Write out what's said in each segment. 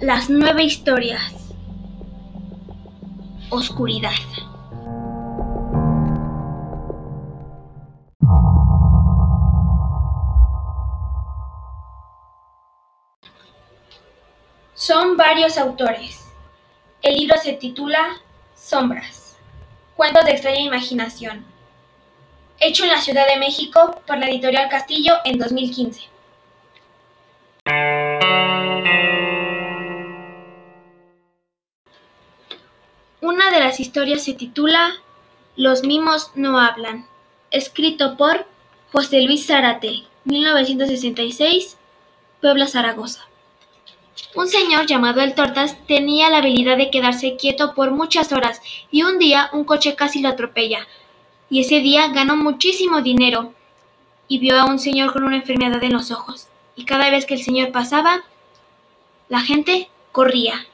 Las nueve historias. Oscuridad. Son varios autores. El libro se titula Sombras. Cuentos de extraña imaginación. Hecho en la Ciudad de México por la editorial Castillo en 2015. Las historias se titula Los mimos no hablan, escrito por José Luis Zárate, 1966, Puebla, Zaragoza. Un señor llamado El Tortas tenía la habilidad de quedarse quieto por muchas horas y un día un coche casi lo atropella. Y ese día ganó muchísimo dinero y vio a un señor con una enfermedad en los ojos. Y cada vez que el señor pasaba, la gente corría.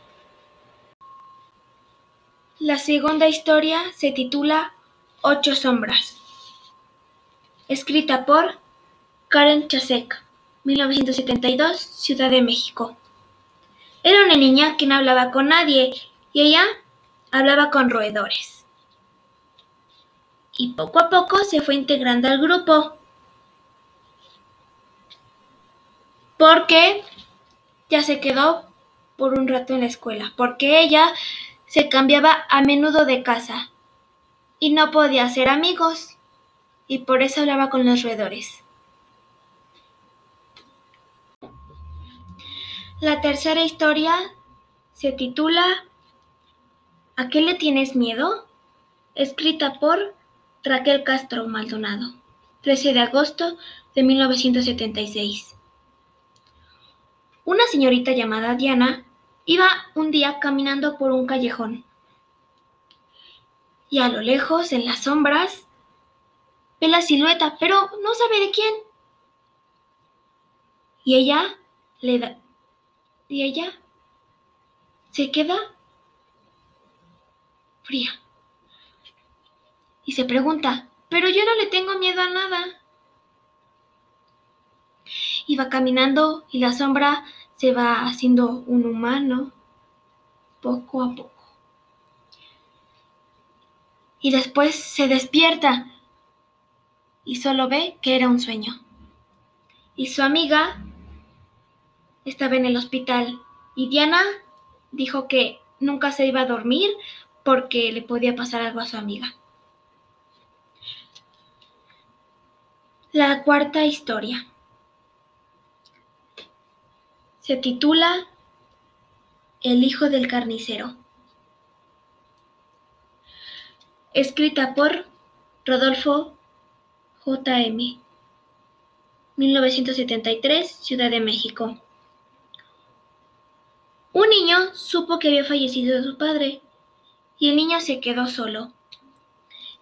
La segunda historia se titula Ocho sombras, escrita por Karen Chasek, 1972, Ciudad de México. Era una niña que no hablaba con nadie y ella hablaba con roedores. Y poco a poco se fue integrando al grupo. Porque ya se quedó por un rato en la escuela, porque ella se cambiaba a menudo de casa y no podía hacer amigos y por eso hablaba con los roedores. La tercera historia se titula ¿A qué le tienes miedo? Escrita por Raquel Castro Maldonado, 13 de agosto de 1976. Una señorita llamada Diana Iba un día caminando por un callejón y a lo lejos, en las sombras, ve la silueta, pero no sabe de quién. Y ella le da... Y ella se queda fría. Y se pregunta, pero yo no le tengo miedo a nada. Iba caminando y la sombra se va haciendo un humano poco a poco. Y después se despierta y solo ve que era un sueño. Y su amiga estaba en el hospital y Diana dijo que nunca se iba a dormir porque le podía pasar algo a su amiga. La cuarta historia. Se titula El hijo del carnicero. Escrita por Rodolfo J.M. 1973, Ciudad de México. Un niño supo que había fallecido su padre y el niño se quedó solo.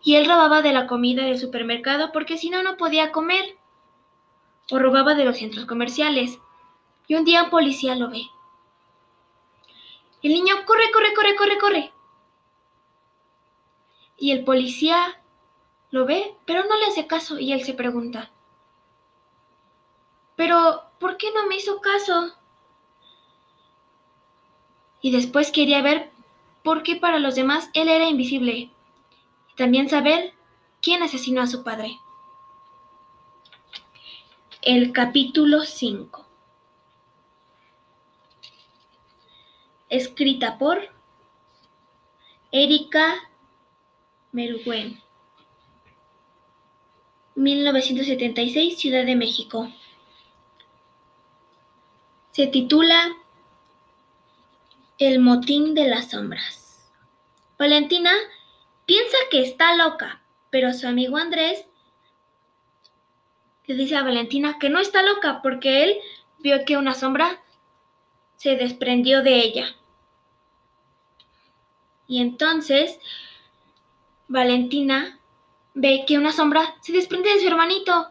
Y él robaba de la comida del supermercado porque si no no podía comer. O robaba de los centros comerciales y un día un policía lo ve. El niño corre, corre, corre, corre, corre. Y el policía lo ve, pero no le hace caso y él se pregunta, pero ¿por qué no me hizo caso? Y después quería ver por qué para los demás él era invisible y también saber quién asesinó a su padre. El capítulo 5 escrita por Erika Merguen, 1976, Ciudad de México. Se titula El motín de las sombras. Valentina piensa que está loca, pero su amigo Andrés le dice a Valentina que no está loca porque él vio que una sombra se desprendió de ella. Y entonces Valentina ve que una sombra se desprende de su hermanito.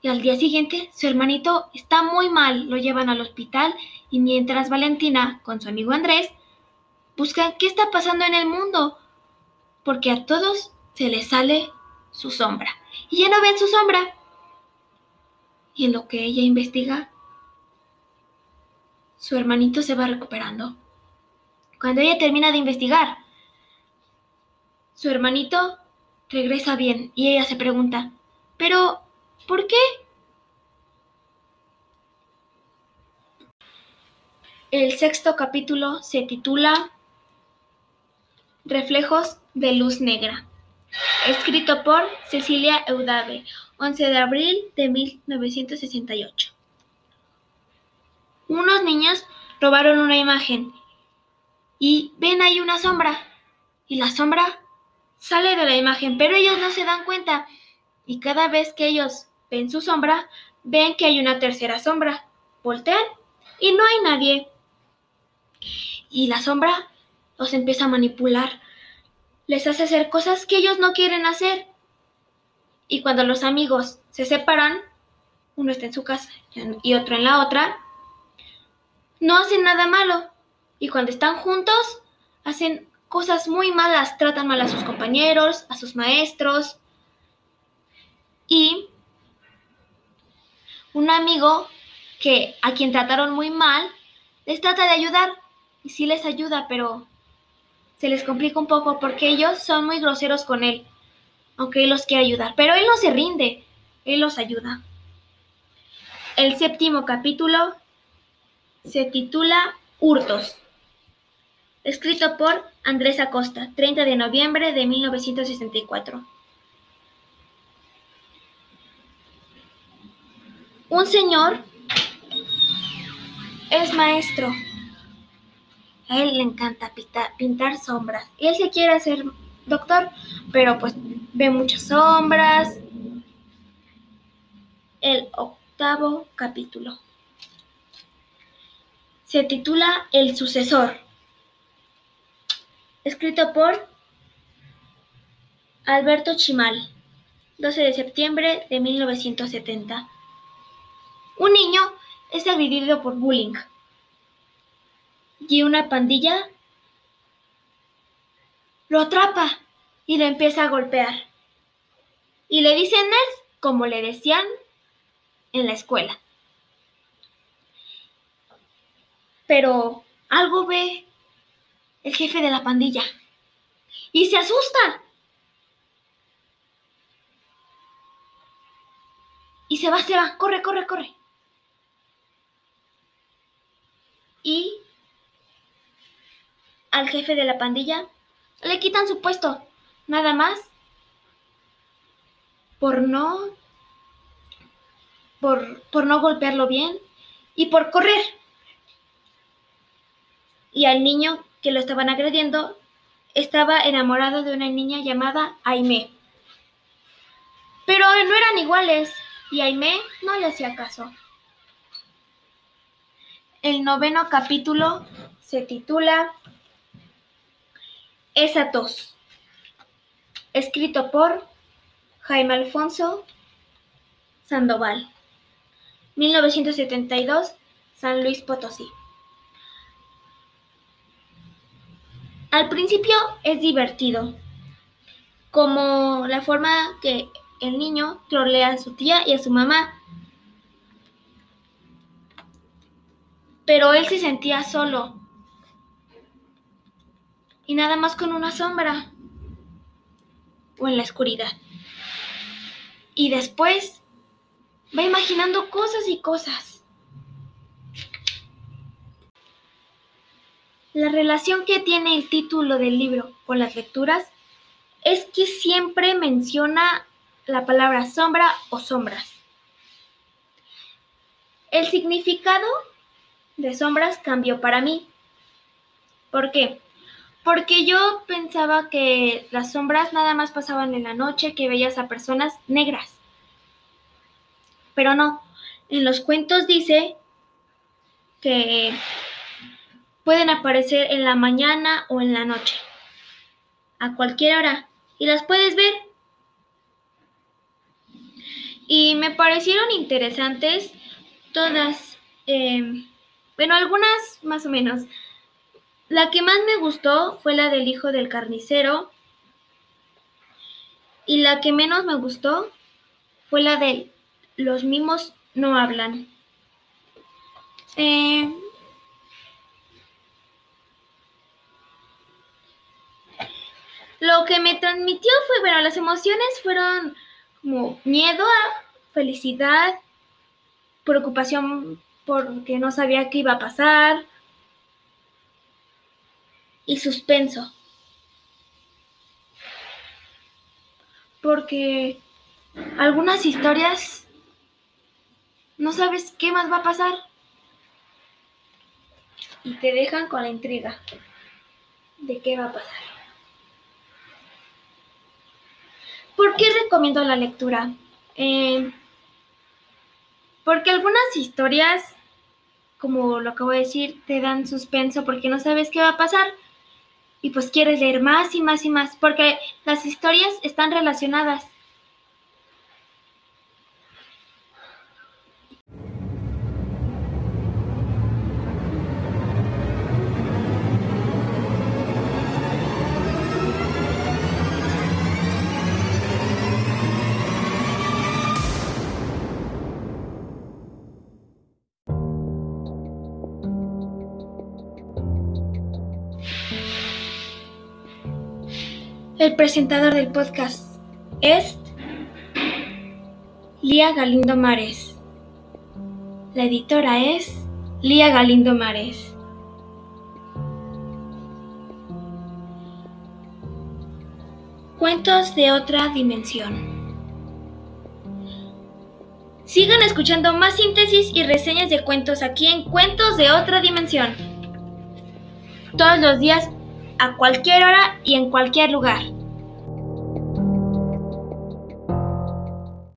Y al día siguiente su hermanito está muy mal, lo llevan al hospital y mientras Valentina con su amigo Andrés buscan qué está pasando en el mundo, porque a todos se les sale su sombra y ya no ven su sombra. Y en lo que ella investiga, su hermanito se va recuperando. Cuando ella termina de investigar, su hermanito regresa bien y ella se pregunta, pero ¿por qué? El sexto capítulo se titula Reflejos de luz negra, escrito por Cecilia Eudave, 11 de abril de 1968. Unos niños robaron una imagen y ven ahí una sombra y la sombra sale de la imagen, pero ellos no se dan cuenta y cada vez que ellos ven su sombra, ven que hay una tercera sombra. Voltean y no hay nadie. Y la sombra los empieza a manipular. Les hace hacer cosas que ellos no quieren hacer. Y cuando los amigos se separan, uno está en su casa y otro en la otra, no hacen nada malo. Y cuando están juntos, hacen cosas muy malas, tratan mal a sus compañeros, a sus maestros. Y un amigo que a quien trataron muy mal, les trata de ayudar. Y sí les ayuda, pero se les complica un poco porque ellos son muy groseros con él, aunque él los quiere ayudar. Pero él no se rinde, él los ayuda. El séptimo capítulo se titula Hurtos. Escrito por Andrés Acosta, 30 de noviembre de 1964. Un señor es maestro. A él le encanta pintar, sombras. Y él se quiere hacer doctor, pero pues ve muchas sombras. El octavo capítulo se titula El sucesor, escrito por Alberto Chimal, 12 de septiembre de 1970. Un niño es agredido por bullying y una pandilla lo atrapa y lo empieza a golpear. Y le dicen él como le decían en la escuela. pero algo ve el jefe de la pandilla. Y se asusta. Y se va, se va, corre, corre, corre. Y al jefe de la pandilla le quitan su puesto, nada más. Por no por, por no golpearlo bien y por correr. Y al niño que lo estaban agrediendo estaba enamorado de una niña llamada Aimé. Pero no eran iguales y Aimé no le hacía caso. El noveno capítulo se titula Esa tos, escrito por Jaime Alfonso Sandoval, 1972, San Luis Potosí. Al principio es divertido, como la forma que el niño trolea a su tía y a su mamá. Pero él se sentía solo y nada más con una sombra o en la oscuridad. Y después va imaginando cosas y cosas. La relación que tiene el título del libro con las lecturas es que siempre menciona la palabra sombra o sombras. El significado de sombras cambió para mí. ¿Por qué? Porque yo pensaba que las sombras nada más pasaban en la noche, que veías a personas negras. Pero no, en los cuentos dice que Pueden aparecer en la mañana o en la noche, a cualquier hora, y las puedes ver. Y me parecieron interesantes todas, em, bueno, algunas más o menos. La que más me gustó fue la del hijo del carnicero. Y la que menos me gustó fue la de los mimos no hablan. Eh, Lo que me transmitió fue, bueno, las emociones fueron como miedo, felicidad, preocupación porque no sabía qué iba a pasar y suspenso. Porque algunas historias no sabes qué más va a pasar y te dejan con la intriga de qué va a pasar. ¿Por qué recomiendo la lectura? Eh, porque algunas historias, como lo acabo de decir, te dan suspenso porque no sabes qué va a pasar. Y pues quieres leer más y más y más, porque las historias están relacionadas. El presentador del podcast es Lía Galindo Mares. La editora es Lía Galindo Mares. Cuentos de otra dimensión. Sigan escuchando más síntesis y reseñas de cuentos aquí en Cuentos de otra dimensión. Todos los días a cualquier hora y en cualquier lugar.